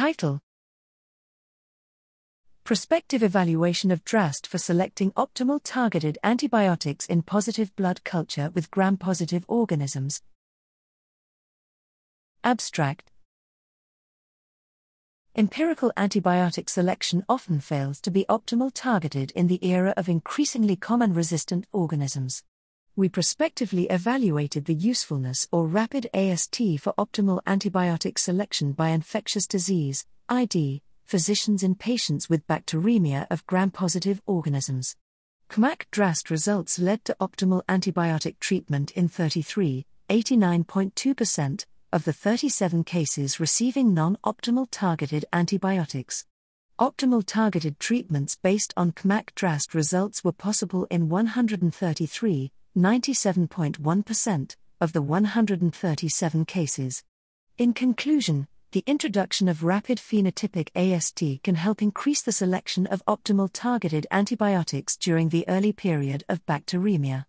Title Prospective evaluation of DRAST for selecting optimal targeted antibiotics in positive blood culture with gram positive organisms. Abstract Empirical antibiotic selection often fails to be optimal targeted in the era of increasingly common resistant organisms. We prospectively evaluated the usefulness or rapid AST for optimal antibiotic selection by infectious disease, ID, physicians in patients with bacteremia of gram positive organisms. QMAC DRAST results led to optimal antibiotic treatment in 33, 89.2%, of the 37 cases receiving non optimal targeted antibiotics. Optimal targeted treatments based on QMAC DRAST results were possible in 133, 97.1%, of the 137 cases. In conclusion, the introduction of rapid phenotypic AST can help increase the selection of optimal targeted antibiotics during the early period of bacteremia.